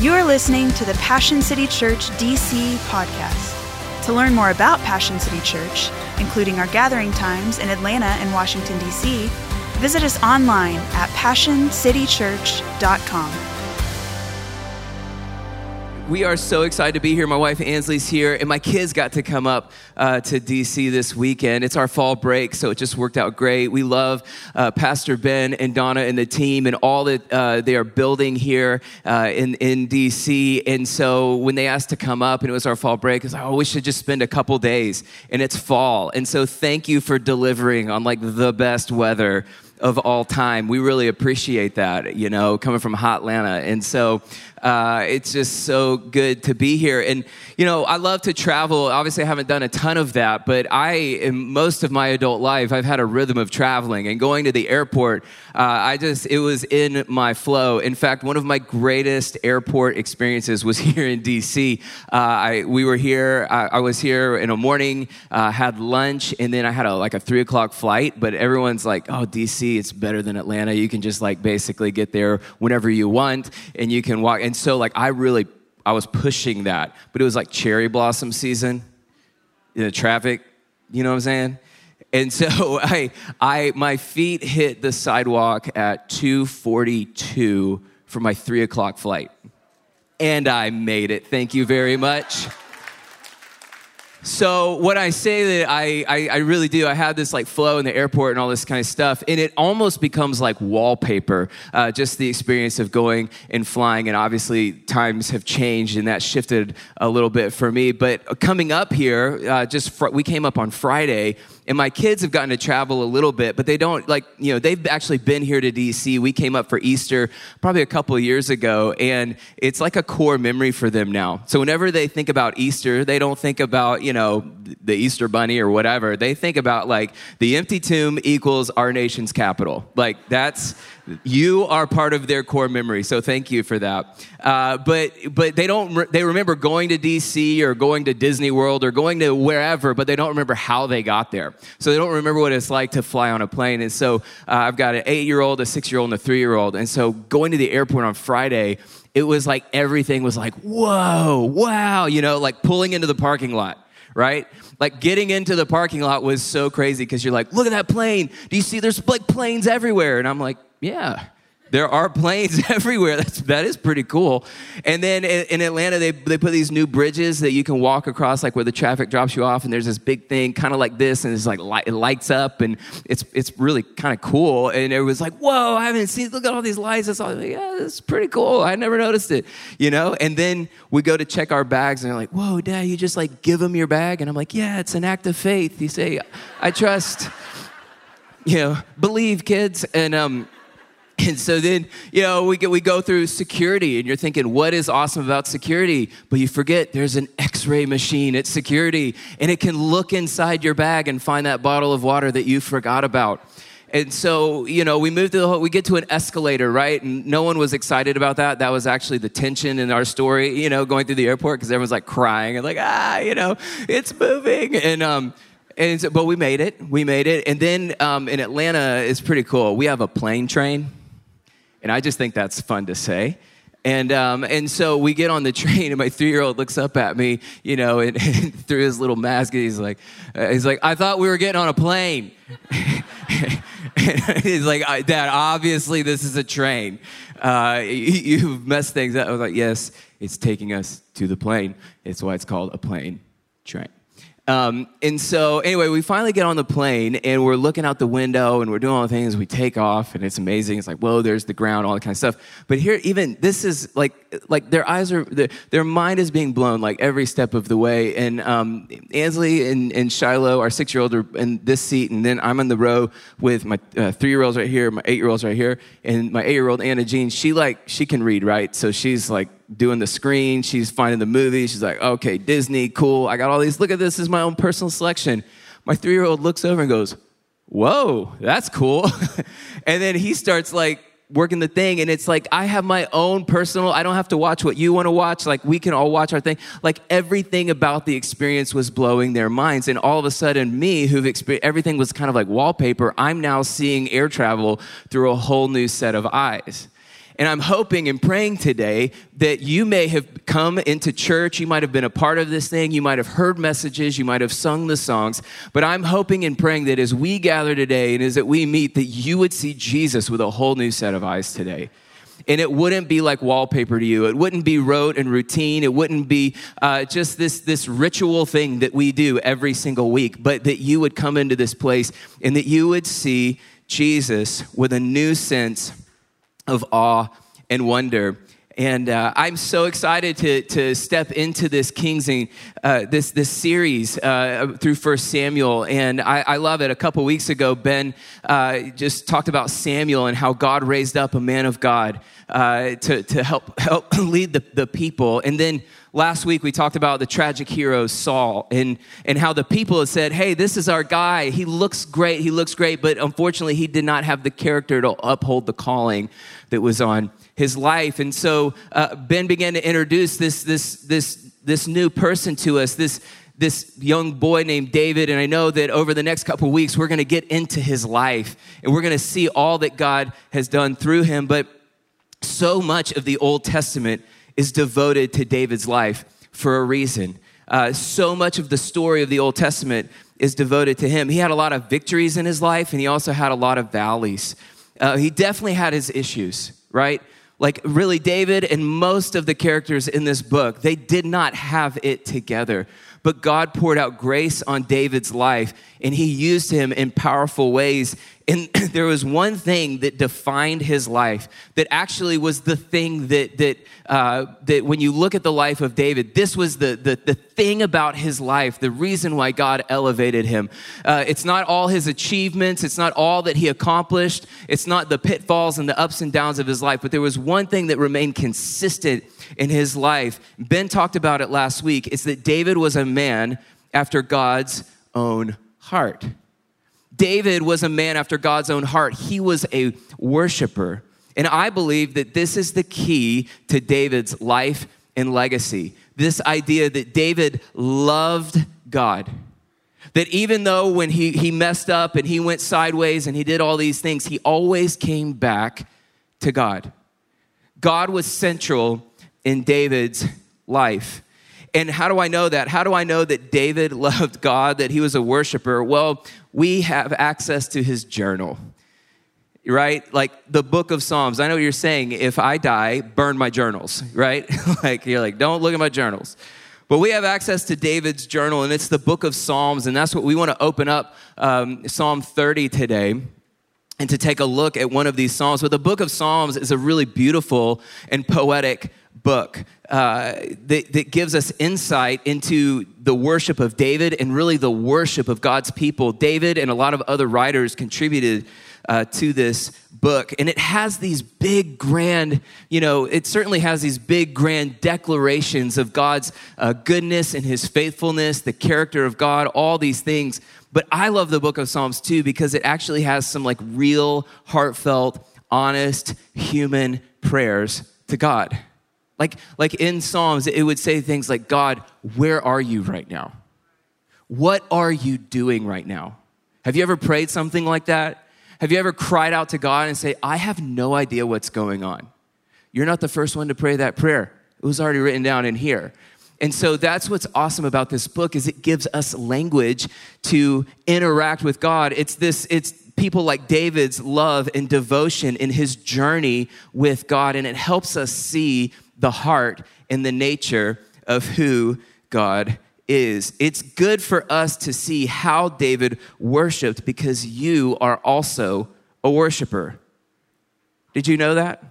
You are listening to the Passion City Church DC podcast. To learn more about Passion City Church, including our gathering times in Atlanta and Washington, D.C., visit us online at passioncitychurch.com. We are so excited to be here. My wife Ansley's here, and my kids got to come up uh, to DC this weekend. It's our fall break, so it just worked out great. We love uh, Pastor Ben and Donna and the team and all that uh, they are building here uh, in, in DC. And so when they asked to come up and it was our fall break, it's like, oh, we should just spend a couple days, and it's fall. And so thank you for delivering on like the best weather of all time. We really appreciate that, you know, coming from Hot Atlanta. And so uh, it's just so good to be here. And, you know, I love to travel. Obviously, I haven't done a ton of that, but I, in most of my adult life, I've had a rhythm of traveling and going to the airport. Uh, I just, it was in my flow. In fact, one of my greatest airport experiences was here in DC. Uh, I, we were here, I, I, was here in the morning, uh, had lunch, and then I had a, like a three o'clock flight, but everyone's like, oh, DC, it's better than Atlanta. You can just like basically get there whenever you want and you can walk so like I really I was pushing that, but it was like cherry blossom season in the traffic. You know what I'm saying? And so I I my feet hit the sidewalk at 2:42 for my three o'clock flight, and I made it. Thank you very much. So when I say that I, I, I, really do, I have this like flow in the airport and all this kind of stuff, and it almost becomes like wallpaper, uh, just the experience of going and flying. And obviously times have changed and that shifted a little bit for me. But coming up here, uh, just fr- we came up on Friday and my kids have gotten to travel a little bit, but they don't like, you know, they've actually been here to DC. We came up for Easter probably a couple years ago, and it's like a core memory for them now. So whenever they think about Easter, they don't think about, you know, the Easter bunny or whatever. They think about like the empty tomb equals our nation's capital. Like that's you are part of their core memory, so thank you for that. Uh, but but they don't re- they remember going to DC or going to Disney World or going to wherever, but they don't remember how they got there. So they don't remember what it's like to fly on a plane. And so uh, I've got an eight year old, a six year old, and a three year old. And so going to the airport on Friday, it was like everything was like whoa, wow, you know, like pulling into the parking lot right? Like getting into the parking lot was so crazy because you're like, look at that plane. Do you see there's like planes everywhere? And I'm like, yeah, there are planes everywhere. That's that is pretty cool. And then in, in, Atlanta, they they put these new bridges that you can walk across, like where the traffic drops you off, and there's this big thing, kind of like this, and it's like light, it lights up, and it's it's really kind of cool. And it was like, whoa, I haven't seen. Look at all these lights. It's all like, yeah, it's pretty cool. I never noticed it, you know. And then we go to check our bags, and they're like, whoa, Dad, you just like give them your bag, and I'm like, yeah, it's an act of faith. You say, I trust. You know, believe, kids, and um and so then, you know, we, get, we go through security, and you're thinking, what is awesome about security? But you forget there's an x ray machine at security, and it can look inside your bag and find that bottle of water that you forgot about. And so, you know, we move to the whole, we get to an escalator, right? And no one was excited about that. That was actually the tension in our story, you know, going through the airport because everyone's like crying and like, ah, you know, it's moving. And um, and so, but we made it. We made it. And then um, in Atlanta, it's pretty cool. We have a plane train. And I just think that's fun to say. And, um, and so we get on the train, and my three year old looks up at me, you know, and, and through his little mask, he's like, uh, he's like, I thought we were getting on a plane. he's like, Dad, obviously this is a train. Uh, you, have messed things up. I was like, Yes, it's taking us to the plane. It's why it's called a plane train. Um, and so, anyway, we finally get on the plane and we're looking out the window and we're doing all the things. We take off and it's amazing. It's like, whoa, there's the ground, all that kind of stuff. But here, even this is like, like their eyes are, their, their mind is being blown like every step of the way. And um, Ansley and, and Shiloh, our six year old, are in this seat. And then I'm in the row with my uh, three year olds right here, my eight year olds right here. And my eight year old, Anna Jean, she like, she can read, right? So she's like, doing the screen. She's finding the movie. She's like, okay, Disney, cool. I got all these. Look at this. this is my own personal selection. My three year old looks over and goes, whoa, that's cool. and then he starts like working the thing. And it's like, I have my own personal, I don't have to watch what you want to watch. Like, we can all watch our thing. Like, everything about the experience was blowing their minds. And all of a sudden, me, who've experienced everything was kind of like wallpaper, I'm now seeing air travel through a whole new set of eyes. And I'm hoping and praying today that you may have come into church. You might have been a part of this thing. You might have heard messages. You might have sung the songs. But I'm hoping and praying that as we gather today and as that we meet, that you would see Jesus with a whole new set of eyes today and it wouldn't be like wallpaper to you. It wouldn't be rote and routine. It wouldn't be uh, just this, this ritual thing that we do every single week, but that you would come into this place and that you would see Jesus with a new sense of awe and wonder. And uh, I'm so excited to, to step into this Kings and uh, this, this series uh, through First Samuel. And I, I, love it. A couple weeks ago, Ben uh, just talked about Samuel and how God raised up a man of God uh, to, to help, help lead the, the people. And then last week we talked about the tragic hero Saul and, and how the people had said, hey, this is our guy. He looks great. He looks great. But unfortunately, he did not have the character to uphold the calling that was on his life. And so uh, Ben began to introduce this, this, this, this new person to us, this, this young boy named David. And I know that over the next couple weeks, we're going to get into his life and we're going to see all that God has done through him. But so much of the Old Testament is devoted to David's life for a reason. Uh, so much of the story of the Old Testament is devoted to him. He had a lot of victories in his life, and he also had a lot of valleys. Uh, he definitely had his issues, right? Like really David and most of the characters in this book, they did not have it together. But God poured out grace on David's life and he used him in powerful ways. And there was one thing that defined his life that actually was the thing that, that, uh, that when you look at the life of David, this was the, the, the thing about his life, the reason why God elevated him. Uh, it's not all his achievements, it's not all that he accomplished, it's not the pitfalls and the ups and downs of his life, but there was one thing that remained consistent in his life. Ben talked about it last week. It's that David was a man after God's own heart. David was a man after God's own heart. He was a worshiper. And I believe that this is the key to David's life and legacy. This idea that David loved God. That even though when he, he messed up and he went sideways and he did all these things, he always came back to God. God was central in David's life. And how do I know that? How do I know that David loved God, that he was a worshiper? Well, we have access to his journal, right? Like the book of Psalms. I know you're saying. If I die, burn my journals, right? like you're like, don't look at my journals. But we have access to David's journal, and it's the book of Psalms, and that's what we want to open up um, Psalm 30 today and to take a look at one of these Psalms. But the book of Psalms is a really beautiful and poetic book uh, that, that gives us insight into the worship of David and really the worship of God's people. David and a lot of other writers contributed uh, to this book. And it has these big, grand, you know, it certainly has these big, grand declarations of God's uh, goodness and his faithfulness, the character of God, all these things. But I love the book of Psalms too because it actually has some like real, heartfelt, honest, human prayers to God. Like, like in Psalms, it would say things like, God, where are you right now? What are you doing right now? Have you ever prayed something like that? Have you ever cried out to God and say, I have no idea what's going on? You're not the first one to pray that prayer. It was already written down in here. And so that's what's awesome about this book is it gives us language to interact with God. It's this it's people like David's love and devotion in his journey with God and it helps us see the heart and the nature of who God is. It's good for us to see how David worshiped because you are also a worshiper. Did you know that?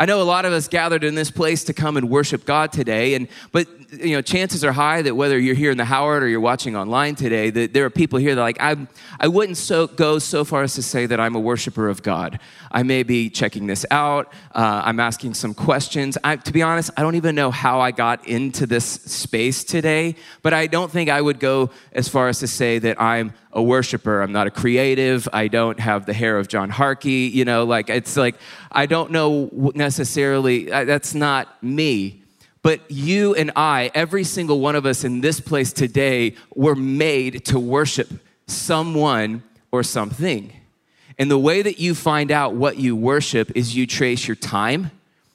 I know a lot of us gathered in this place to come and worship God today, and but you know, chances are high that whether you're here in the Howard or you're watching online today, that there are people here that like I I wouldn't so go so far as to say that I'm a worshiper of God. I may be checking this out. Uh, I'm asking some questions. I, to be honest, I don't even know how I got into this space today, but I don't think I would go as far as to say that I'm a worshiper. I'm not a creative. I don't have the hair of John Harkey. You know, like it's like I don't know necessarily. That's not me. But you and I, every single one of us in this place today, were made to worship someone or something. And the way that you find out what you worship is you trace your time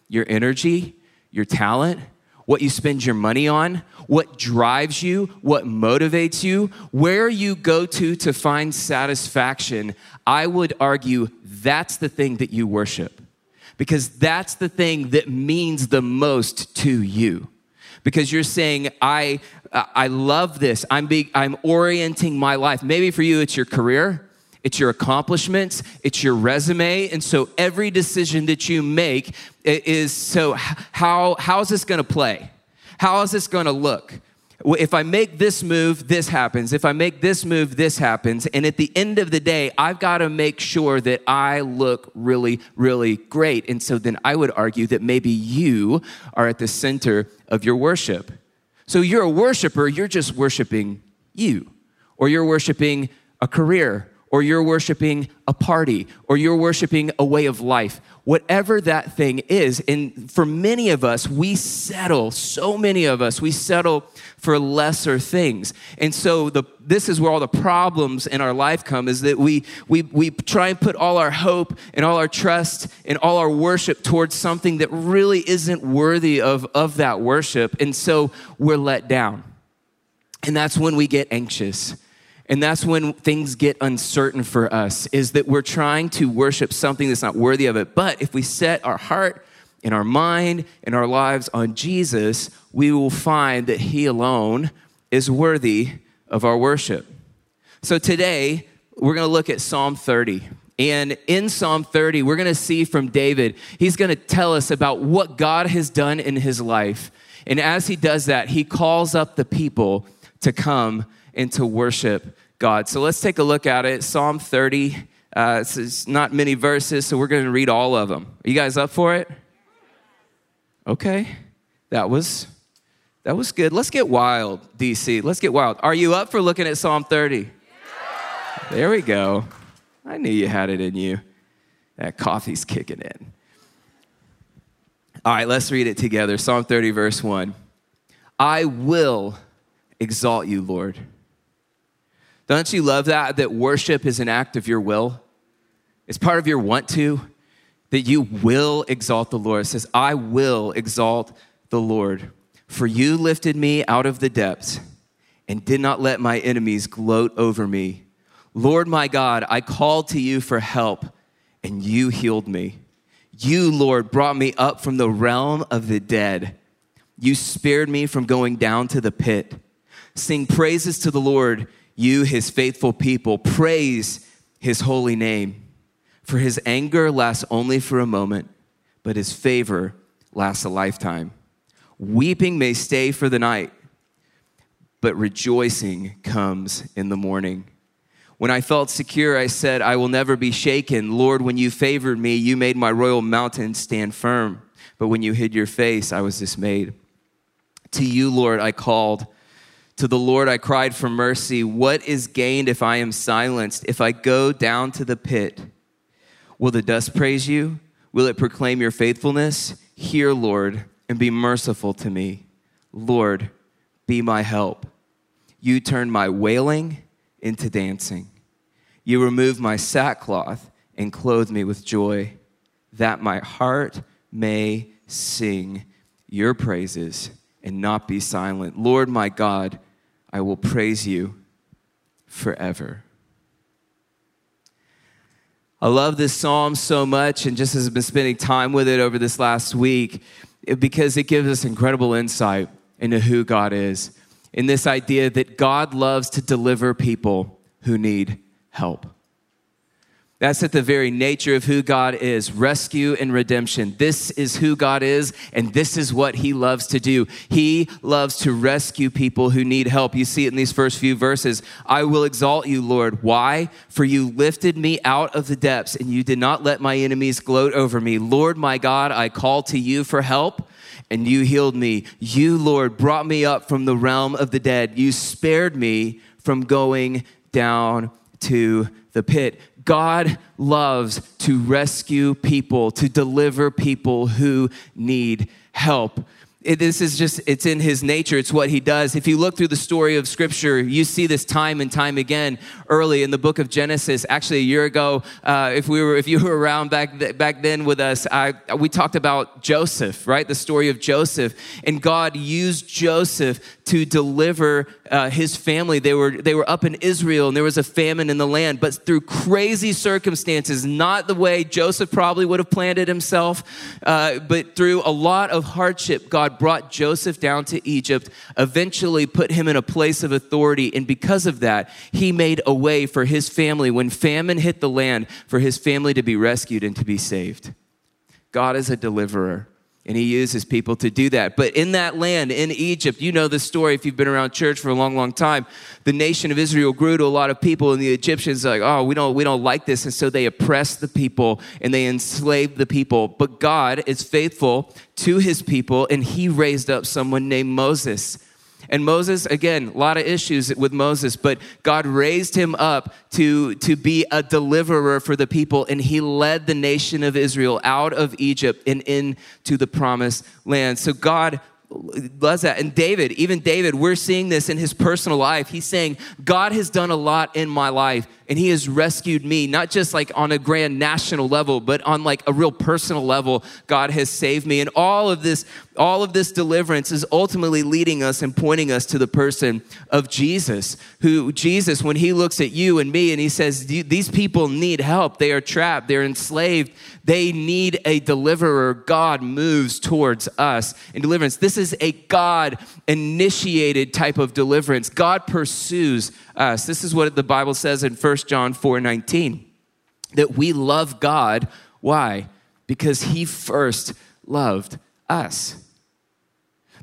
your energy, your talent, what you spend your money on, what drives you, what motivates you, where you go to to find satisfaction, I would argue that's the thing that you worship. Because that's the thing that means the most to you. Because you're saying, I, I love this. I'm, I'm orienting my life. Maybe for you, it's your career it's your accomplishments, it's your resume. And so every decision that you make is so how, how is this gonna play? How is this gonna look? If I make this move, this happens. If I make this move, this happens. And at the end of the day, I've got to make sure that I look really, really great. And so then I would argue that maybe you are at the center of your worship. So you're a worshiper, you're just worshiping you, or you're worshiping a career, or you're worshiping a party, or you're worshiping a way of life, whatever that thing is. And for many of us, we settle, so many of us, we settle for lesser things. And so the, this is where all the problems in our life come is that we, we, we try and put all our hope and all our trust and all our worship towards something that really isn't worthy of, of that worship. And so we're let down. And that's when we get anxious and that's when things get uncertain for us, is that we're trying to worship something that's not worthy of it. But if we set our heart and our mind and our lives on Jesus, we will find that He alone is worthy of our worship. So today, we're going to look at Psalm 30. And in Psalm 30, we're going to see from David, he's going to tell us about what God has done in his life. And as he does that, he calls up the people to come and to worship God. So let's take a look at it. Psalm 30. Uh, it's not many verses, so we're going to read all of them. Are you guys up for it? Okay, that was that was good. Let's get wild, DC. Let's get wild. Are you up for looking at Psalm 30? There we go. I knew you had it in you. That coffee's kicking in. All right, let's read it together. Psalm 30, verse 1. I will exalt you, Lord. Don't you love that? That worship is an act of your will. It's part of your want to, that you will exalt the Lord. It says, I will exalt the Lord. For you lifted me out of the depths and did not let my enemies gloat over me. Lord my God, I called to you for help and you healed me. You, Lord, brought me up from the realm of the dead. You spared me from going down to the pit. Sing praises to the Lord, you, his faithful people. Praise his holy name. For his anger lasts only for a moment, but his favor lasts a lifetime. Weeping may stay for the night, but rejoicing comes in the morning. When I felt secure, I said, I will never be shaken. Lord, when you favored me, you made my royal mountain stand firm. But when you hid your face, I was dismayed. To you, Lord, I called to the Lord I cried for mercy. What is gained if I am silenced? If I go down to the pit, will the dust praise you? Will it proclaim your faithfulness? Hear, Lord, and be merciful to me. Lord, be my help. You turn my wailing into dancing. You remove my sackcloth and clothe me with joy, that my heart may sing your praises and not be silent. Lord my God, I will praise you forever. I love this psalm so much, and just as I've been spending time with it over this last week, because it gives us incredible insight into who God is. In this idea that God loves to deliver people who need help. That's at the very nature of who God is rescue and redemption. This is who God is, and this is what He loves to do. He loves to rescue people who need help. You see it in these first few verses. I will exalt you, Lord. Why? For you lifted me out of the depths, and you did not let my enemies gloat over me. Lord, my God, I call to you for help and you healed me. You, Lord, brought me up from the realm of the dead. You spared me from going down to the pit. God loves to rescue people, to deliver people who need help. It, this is just it's in his nature. It's what he does. If you look through the story of scripture you see this time and time again early in the book of genesis. Actually a year ago uh, if we were if you were around back th- back then with us I, we talked about joseph right? The story of joseph. And god used joseph to deliver uh, his family. They were they were up in israel and there was a famine in the land. But through crazy circumstances not the way joseph probably would have planned it himself uh, but through a lot of hardship brought Joseph down to Egypt, eventually put him in a place of authority. And because of that, he made a way for his family, when famine hit the land, for his family to be rescued and to be saved. God is a deliverer. And he uses people to do that. But in that land, in Egypt, you know the story if you've been around church for a long, long time. The nation of Israel grew to a lot of people, and the Egyptians are like, oh, we don't, we don't like this. And so they oppressed the people and they enslaved the people. But God is faithful to his people, and he raised up someone named Moses. And Moses, again, a lot of issues with Moses, but God raised him up to, to be a deliverer for the people, and he led the nation of Israel out of Egypt and into the promised land. So God loves that. And David, even David, we're seeing this in his personal life. He's saying, God has done a lot in my life and he has rescued me, not just like on a grand national level, but on like a real personal level. God has saved me. And all of this, all of this deliverance is ultimately leading us and pointing us to the person of Jesus, who Jesus, when he looks at you and me and he says, These people need help. They are trapped, they're enslaved, they need a deliverer. God moves towards us in deliverance. This is a God initiated type of deliverance. God pursues us. This is what the Bible says in 1 John 4 19 that we love God. Why? Because he first loved us.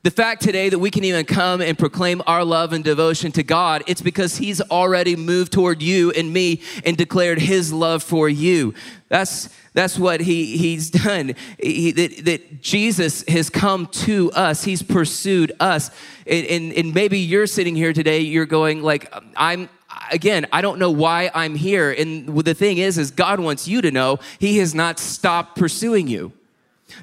The fact today that we can even come and proclaim our love and devotion to God, it's because He's already moved toward you and me and declared His love for you. That's, that's what he, He's done. He, that, that, Jesus has come to us, He's pursued us. And, and, and maybe you're sitting here today, you're going, like, I'm, again, I don't know why I'm here. And the thing is, is God wants you to know He has not stopped pursuing you.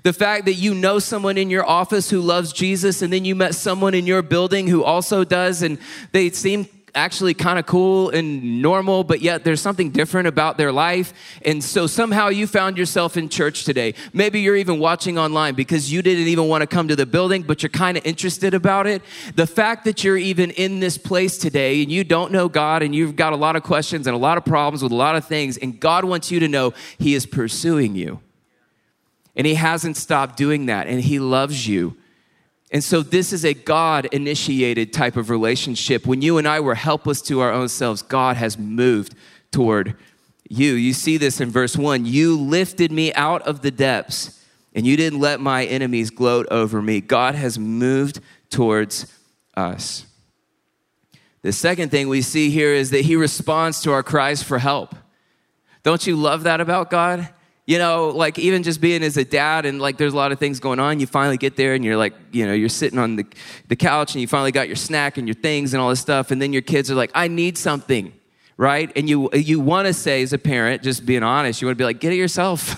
The fact that you know someone in your office who loves Jesus, and then you met someone in your building who also does, and they seem actually kind of cool and normal, but yet there's something different about their life. And so somehow you found yourself in church today. Maybe you're even watching online because you didn't even want to come to the building, but you're kind of interested about it. The fact that you're even in this place today and you don't know God and you've got a lot of questions and a lot of problems with a lot of things, and God wants you to know He is pursuing you. And He hasn't stopped doing that, and He loves you. And so, this is a God initiated type of relationship. When you and I were helpless to our own selves, God has moved toward you. You see this in verse one. You lifted me out of the depths, and you didn't let my enemies gloat over me. God has moved towards us. The second thing we see here is that He responds to our cries for help. Don't you love that about God? You know, like even just being as a dad and like there's a lot of things going on, you finally get there and you're like, you know, you're sitting on the, the couch and you finally got your snack and your things and all this stuff. And then your kids are like, I need something, right? And you, you want to say as a parent, just being honest, you want to be like, get it yourself,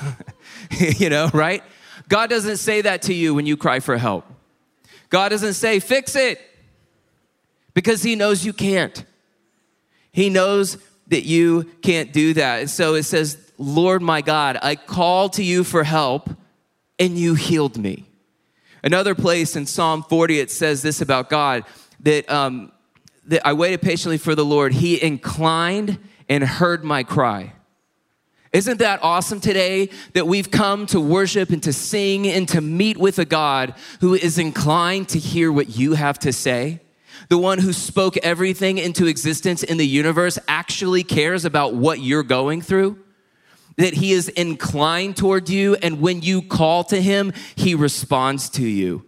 you know, right? God doesn't say that to you when you cry for help. God doesn't say, fix it, because He knows you can't. He knows that you can't do that. And so it says, Lord my God, I called to you for help and you healed me. Another place in Psalm 40, it says this about God that, um, that I waited patiently for the Lord. He inclined and heard my cry. Isn't that awesome today that we've come to worship and to sing and to meet with a God who is inclined to hear what you have to say? The one who spoke everything into existence in the universe actually cares about what you're going through? That he is inclined toward you, and when you call to him, he responds to you.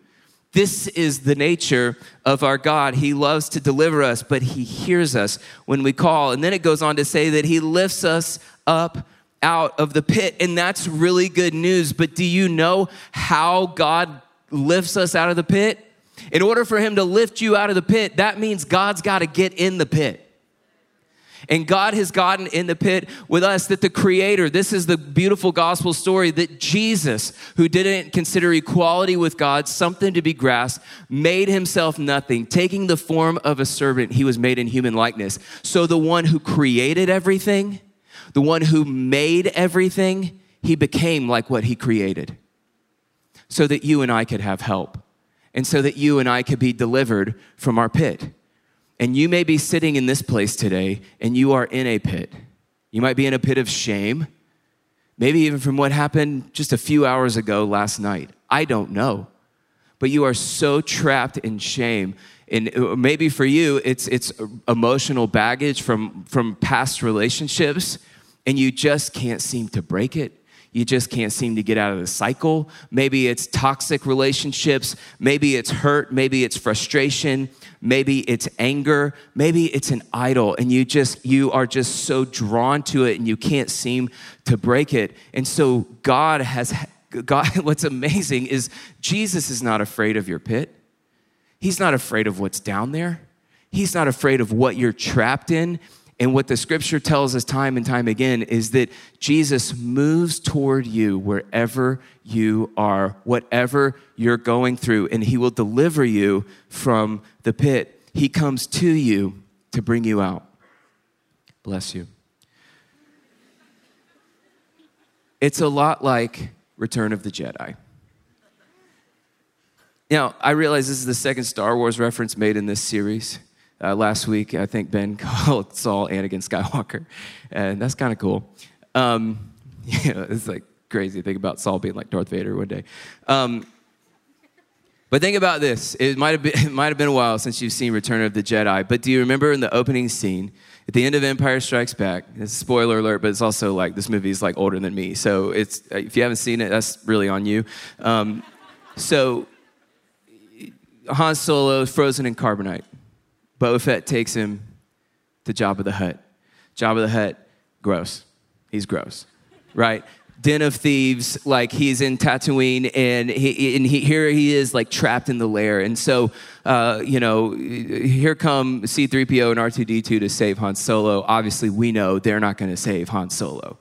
This is the nature of our God. He loves to deliver us, but he hears us when we call. And then it goes on to say that he lifts us up out of the pit, and that's really good news. But do you know how God lifts us out of the pit? In order for him to lift you out of the pit, that means God's got to get in the pit. And God has gotten in the pit with us that the Creator, this is the beautiful gospel story that Jesus, who didn't consider equality with God something to be grasped, made himself nothing, taking the form of a servant, he was made in human likeness. So the one who created everything, the one who made everything, he became like what he created so that you and I could have help and so that you and I could be delivered from our pit. And you may be sitting in this place today and you are in a pit. You might be in a pit of shame, maybe even from what happened just a few hours ago last night. I don't know. But you are so trapped in shame. And uh, maybe for you, it's, it's emotional baggage from, from past relationships, and you just can't seem to break it you just can't seem to get out of the cycle. Maybe it's toxic relationships. Maybe it's hurt. Maybe it's frustration. Maybe it's anger. Maybe it's an idol and you just, you are just so drawn to it and you can't seem to break it. And so God has, God, what's amazing is Jesus is not afraid of your pit. He's not afraid of what's down there. He's not afraid of what you're trapped in. And what the scripture tells us time and time again is that Jesus moves toward you wherever you are, whatever you're going through, and he will deliver you from the pit. He comes to you to bring you out. Bless you. It's a lot like Return of the Jedi. Now, I realize this is the second Star Wars reference made in this series. Uh, last week, I think Ben called Saul Anakin Skywalker, and that's kind of cool. Um, yeah, it's like crazy to think about Saul being like Darth Vader one day. Um, but think about this: it might have been it might have been a while since you've seen Return of the Jedi. But do you remember in the opening scene at the end of Empire Strikes Back? It's spoiler alert, but it's also like this movie is like older than me, so it's if you haven't seen it, that's really on you. Um, so Han Solo frozen in carbonite. Boba Fett takes him to Jabba the Hutt. Jabba the Hutt, gross. He's gross, right? Den of thieves, like he's in Tatooine, and he, and he, here he is, like trapped in the lair. And so, uh, you know, here come C3PO and R2D2 to save Han Solo. Obviously, we know they're not going to save Han Solo.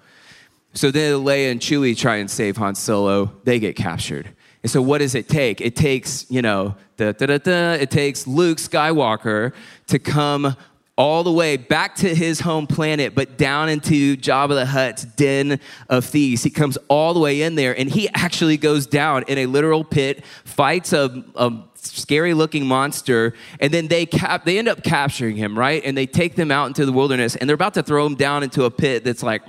So then Leia and Chewie try and save Han Solo. They get captured. And so, what does it take? It takes, you know, it takes Luke Skywalker to come all the way back to his home planet, but down into Jabba the Hutt's den of thieves. He comes all the way in there, and he actually goes down in a literal pit, fights a, a scary looking monster and then they cap they end up capturing him right? And they take them out into the wilderness and they're about to throw him down into a pit that's like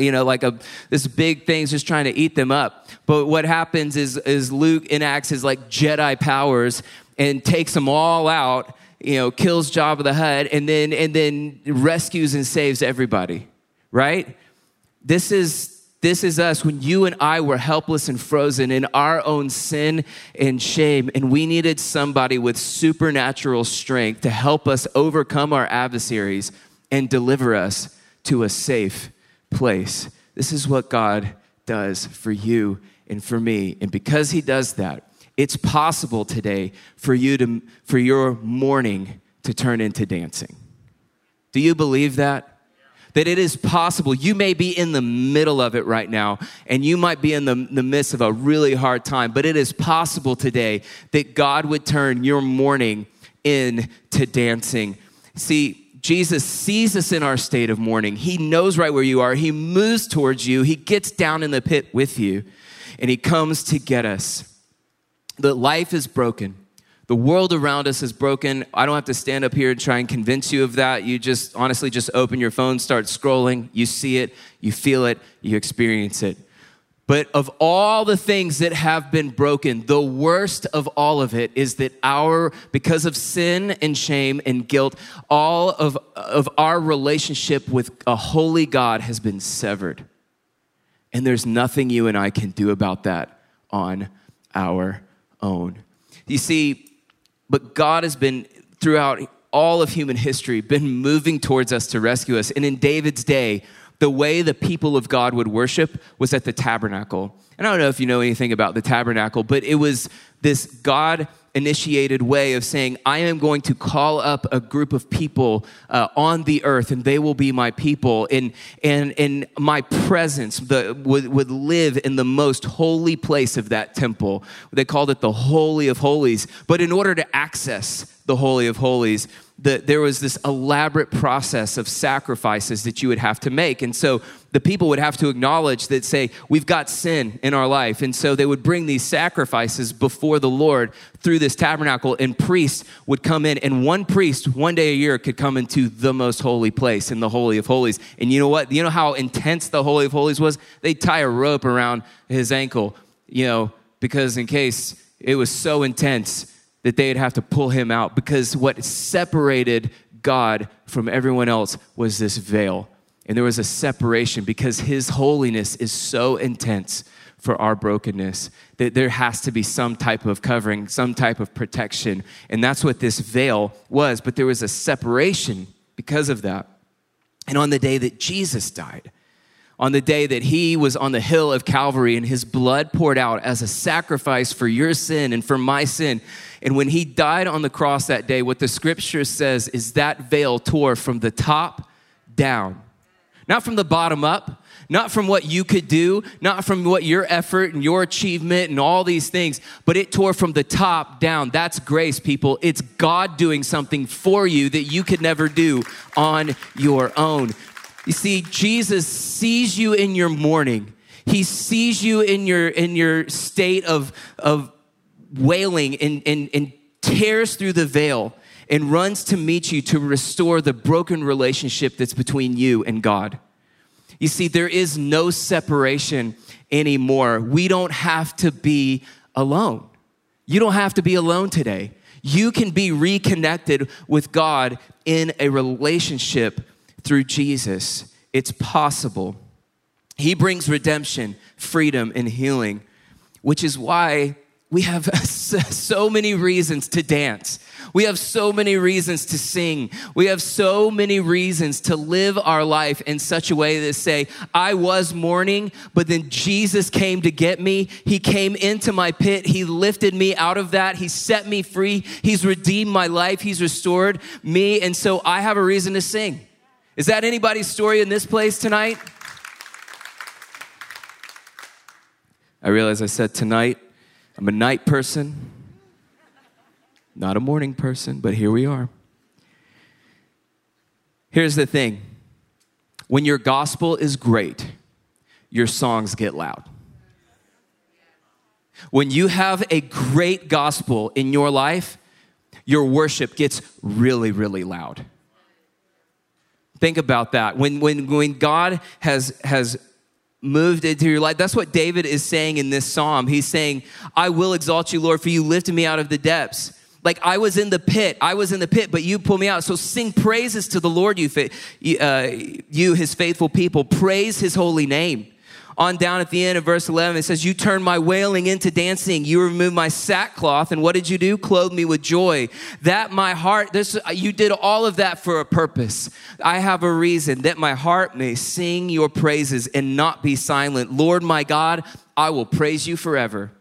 you know like a this big thing's just trying to eat them up. But what happens is is luke enacts his like jedi powers and takes them all out you know kills Jabba the Hutt and then and then rescues and saves everybody right? This is this is us when you and I were helpless and frozen in our own sin and shame, and we needed somebody with supernatural strength to help us overcome our adversaries and deliver us to a safe place. This is what God does for you and for me. And because He does that, it's possible today for you to for your mourning to turn into dancing. Do you believe that? That it is possible. You may be in the middle of it right now, and you might be in the, the midst of a really hard time, but it is possible today that God would turn your mourning into dancing. See, Jesus sees us in our state of mourning. He knows right where you are. He moves towards you. He gets down in the pit with you, and He comes to get us. That life is broken the world around us is broken. I don't have to stand up here and try and convince you of that. You just honestly just open your phone, start scrolling, you see it, you feel it, you experience it. But of all the things that have been broken, the worst of all of it is that our, because of sin and shame and guilt, all of, of our relationship with a holy God has been severed. And there's nothing you and I can do about that on our own. You see, but God has been, throughout all of human history, been moving towards us to rescue us. And in David's day, the way the people of God would worship was at the tabernacle. And I don't know if you know anything about the tabernacle, but it was this God initiated way of saying, I am going to call up a group of people uh, on the earth and they will be my people. And, and, and my presence the, would, would live in the most holy place of that temple. They called it the Holy of Holies. But in order to access the Holy of Holies, the, there was this elaborate process of sacrifices that you would have to make. And so the people would have to acknowledge that, say, we've got sin in our life. And so they would bring these sacrifices before the Lord through this tabernacle, and priests would come in. And one priest, one day a year, could come into the most holy place in the Holy of Holies. And you know what? You know how intense the Holy of Holies was? They'd tie a rope around his ankle, you know, because in case it was so intense that they'd have to pull him out because what separated God from everyone else was this veil. And there was a separation because his holiness is so intense for our brokenness that there has to be some type of covering, some type of protection. And that's what this veil was. But there was a separation because of that. And on the day that Jesus died, on the day that he was on the hill of Calvary and his blood poured out as a sacrifice for your sin and for my sin. And when he died on the cross that day, what the scripture says is that veil tore from the top down, not from the bottom up, not from what you could do, not from what your effort and your achievement and all these things, but it tore from the top down. That's grace, people. It's God doing something for you that you could never do on your own. You see, Jesus sees you in your mourning. He sees you in your in your state of, of wailing and, and, and tears through the veil and runs to meet you to restore the broken relationship that's between you and God. You see, there is no separation anymore. We don't have to be alone. You don't have to be alone today. You can be reconnected with God in a relationship through Jesus. It's possible. He brings redemption, freedom, and healing, which is why we have so many reasons to dance. We have so many reasons to sing. We have so many reasons to live our life in such a way that say, I was mourning, but then Jesus came to get me. He came into my pit. He lifted me out of that. He set me free. He's redeemed my life. He's restored me. And so I have a reason to sing. Is that anybody's story in this place tonight? I realize I said tonight. I'm a night person, not a morning person, but here we are. Here's the thing when your gospel is great, your songs get loud. When you have a great gospel in your life, your worship gets really, really loud. Think about that. When, when, when God has, has moved into your life, that's what David is saying in this psalm. He's saying, I will exalt you, Lord, for you lifted me out of the depths. Like I was in the pit, I was in the pit, but you pulled me out. So sing praises to the Lord, you, uh, you his faithful people. Praise his holy name on down at the end of verse 11, it says, You turned my wailing into dancing. You removed my sackcloth. And what did you do? Clothe me with joy. That my heart, this, uh, you did all of that for a purpose. I have a reason that my heart may sing your praises and not be silent. Lord my God, I will praise you forever.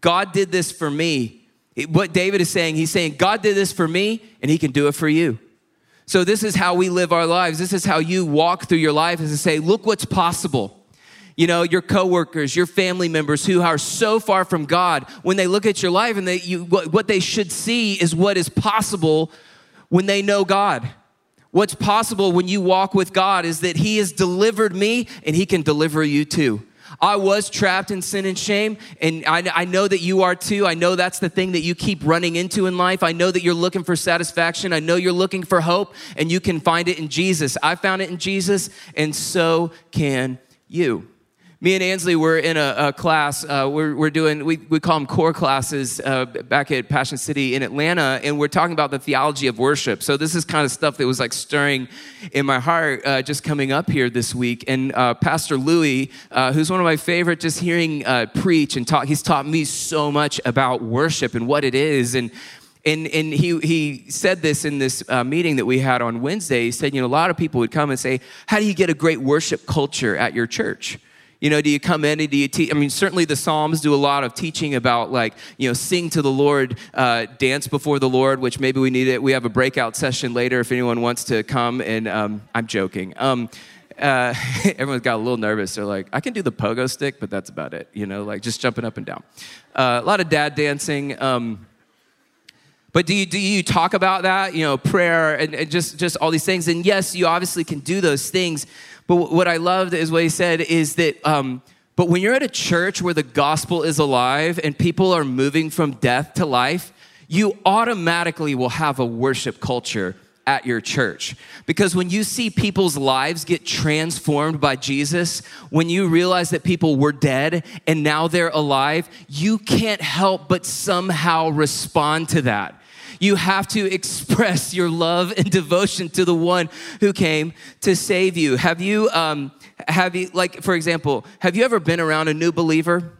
God did this for me. What David is saying, he's saying, God did this for me, and he can do it for you. So, this is how we live our lives. This is how you walk through your life is to say, look what's possible. You know, your coworkers, your family members who are so far from God, when they look at your life and they, you, what, what they should see is what is possible when they know God. What's possible when you walk with God is that He has delivered me and He can deliver you too. I was trapped in sin and shame, and I, I, know that you are too. I know that's the thing that you keep running into in life. I know that you're looking for satisfaction. I know you're looking for hope, and you can find it in Jesus. I found it in Jesus, and so can you me and Ansley were in a, a class. Uh, we're, we're, doing, we, we call them core classes uh, back at Passion City in Atlanta, and we're talking about the theology of worship. So, this is kind of stuff that was like stirring in my heart uh, just coming up here this week. And uh, Pastor Louie, uh, who's one of my favorite, just hearing uh, preach and talk, he's taught me so much about worship and what it is. And and, and he, he said this in this uh, meeting that we had on Wednesday. He said, you know, a lot of people would come and say, How do you get a great worship culture at your church? You know, do you come in and do you teach? I mean, certainly the Psalms do a lot of teaching about like, you know, sing to the Lord, uh, dance before the Lord, which maybe we need it. We have a breakout session later if anyone wants to come. And um, I'm joking. Um, uh, everyone's got a little nervous. They're like, I can do the pogo stick, but that's about it. You know, like just jumping up and down. Uh, a lot of dad dancing. Um, but do you, do you talk about that, you know, prayer and, and, just, just all these things? And yes, you obviously can do those things. But what I loved is what he said is that, um, but when you're at a church where the gospel is alive and people are moving from death to life, you automatically will have a worship culture at your church. Because when you see people's lives get transformed by Jesus, when you realize that people were dead and now they're alive, you can't help but somehow respond to that. You have to express your love and devotion to the one who came to save you. Have you, um, have you, like, for example, have you ever been around a new believer?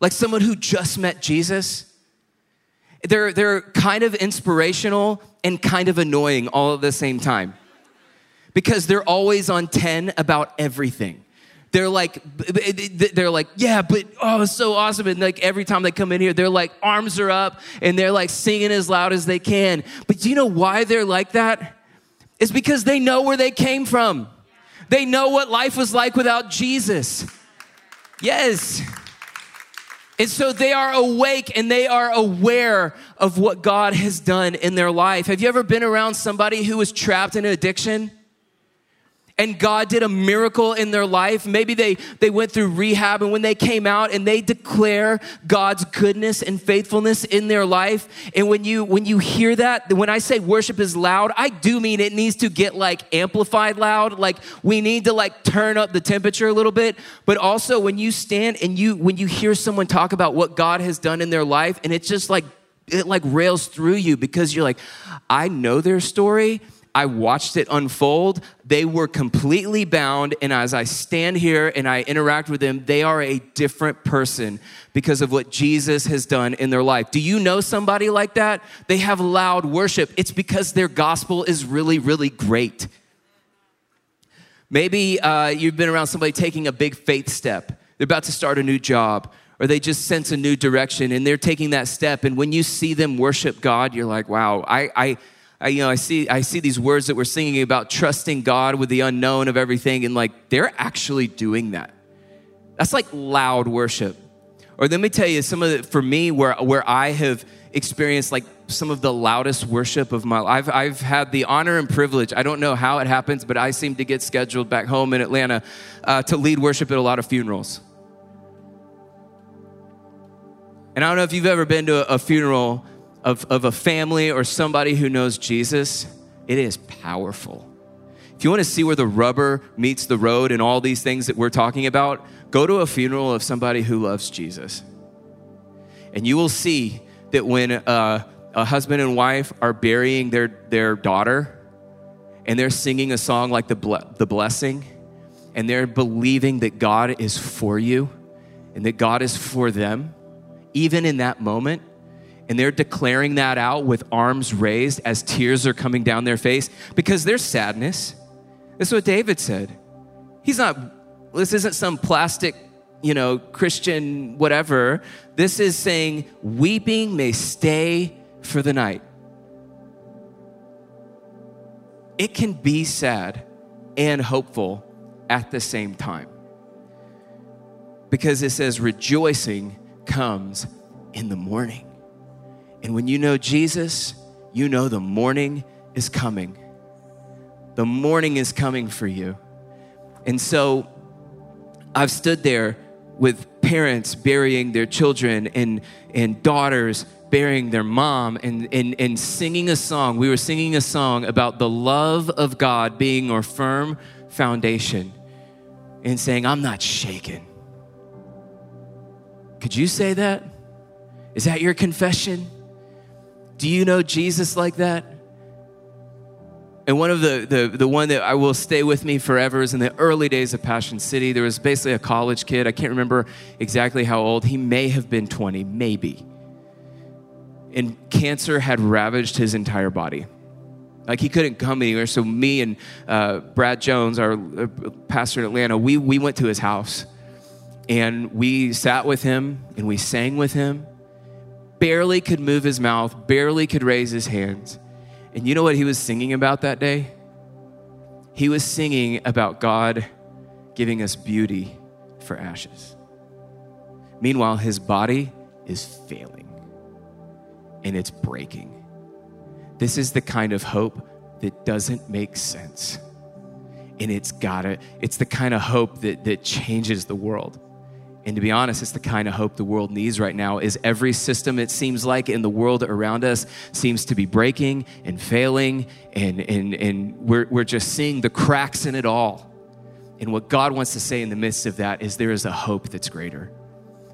Like someone who just met Jesus? They're, they're kind of inspirational and kind of annoying all at the same time because they're always on 10 about everything they're like they're like yeah but oh it's so awesome. And like every time they come in here they're like arms are up and they're like singing as loud as they can. But do you know why they're like that? It's because they know where they came from. They know what life was like without jesus. Yes. And so they are awake and they are aware of what God has done in their life. Have you ever been around somebody who was trapped in an addiction? And God did a miracle in their life. Maybe they, they went through rehab and when they came out and they declare God's goodness and faithfulness in their life. And when you when you hear that, when I say worship is loud, I do mean it needs to get like amplified loud. Like we need to like turn up the temperature a little bit. But also when you stand and you when you hear someone talk about what God has done in their life and it's just like it like rails through you because you're like, I know their story I watched it unfold. They were completely bound. And as I stand here and I interact with them, they are a different person because of what Jesus has done in their life. Do you know somebody like that? They have loud worship. It's because their gospel is really, really great. Maybe uh, you've been around somebody taking a big faith step, they're about to start a new job. Or they just sense a new direction and they're taking that step. And when you see them worship God, you're like, wow, I, I, I, you know, I see, I see these words that we're singing about trusting God with the unknown of everything, and like they're actually doing that. That's like loud worship. Or let me tell you, some of the, for me, where, where I have experienced like some of the loudest worship of my life. I've, I've had the honor and privilege, I don't know how it happens, but I seem to get scheduled back home in Atlanta uh, to lead worship at a lot of funerals. And I don't know if you've ever been to a, a funeral of, of a family or somebody who knows Jesus, it is powerful. If you want to see where the rubber meets the road and all these things that we're talking about, go to a funeral of somebody who loves Jesus. And you will see that when uh, a husband and wife are burying their, their daughter and they're singing a song like the, ble- the Blessing, and they're believing that God is for you and that God is for them, even in that moment, and they're declaring that out with arms raised as tears are coming down their face because there's sadness. This is what David said. He's not, this isn't some plastic, you know, Christian whatever. This is saying, weeping may stay for the night. It can be sad and hopeful at the same time. Because it says, rejoicing comes in the morning. And when you know Jesus, you know the morning is coming. The morning is coming for you. And so I've stood there with parents burying their children and, and daughters burying their mom and, and, and singing a song. We were singing a song about the love of God being our firm foundation and saying, I'm not shaken. Could you say that? Is that your confession? Do you know Jesus like that? And one of the, the, the one that I will stay with me forever is in the early days of Passion City. There was basically a college kid. I can't remember exactly how old. He may have been 20, maybe. And cancer had ravaged his entire body. Like he couldn't come anywhere. So me and uh, Brad Jones, our uh, pastor in Atlanta, we, we went to his house And we sat with him and we sang with him. Barely could move his mouth, barely could raise his hands. And you know what he was singing about that day? He was singing about God giving us beauty for ashes. Meanwhile, his body is failing and it's breaking. This is the kind of hope that doesn't make sense. And it's gotta, it's the kind of hope that, that changes the world. And to be honest, it's the kind of hope the world needs right now is every system it seems like in the world around us seems to be breaking and failing and, and, and we're, we're just seeing the cracks in it all. And what God wants to say in the midst of that is there is a hope that's greater.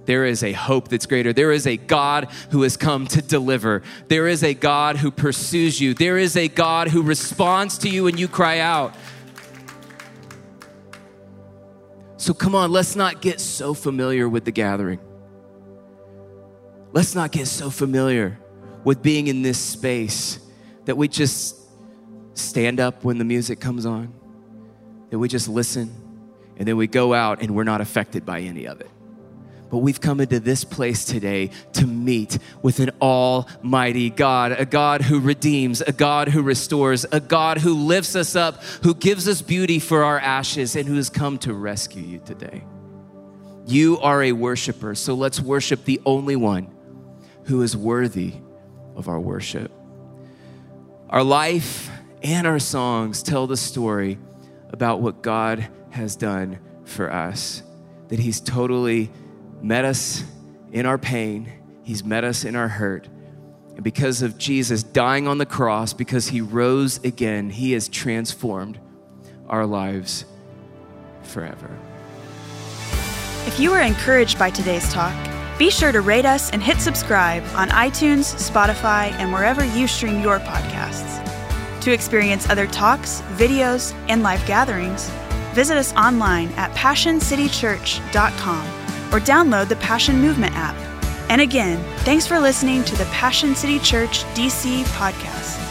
There is a hope that's greater. There is a God who has come to deliver. There is a God who pursues you. There is a God who responds to you when you cry out. So come on, let's not get so familiar with the gathering. Let's not get so familiar with being in this space that we just stand up when the music comes on, that we just listen, and then we go out and we're not affected by any of it but we've come into this place today to meet with an almighty God, a God who redeems, a God who restores, a God who lifts us up, who gives us beauty for our ashes, and who has come to rescue you today. You are a worshiper, so let's worship the only one who is worthy of our worship. Our life and our songs tell the story about what God has done for us, that He's totally met us in our pain, He's met us in our hurt. And because of Jesus dying on the cross, because He rose again, He has transformed our lives forever. If you were encouraged by today's talk, be sure to rate us and hit subscribe on iTunes, Spotify, and wherever you stream your podcasts. To experience other talks, videos, and live gatherings, visit us online at PassionCityChurch.com or download the Passion Movement app. And again, thanks for listening to the Passion City Church DC podcast.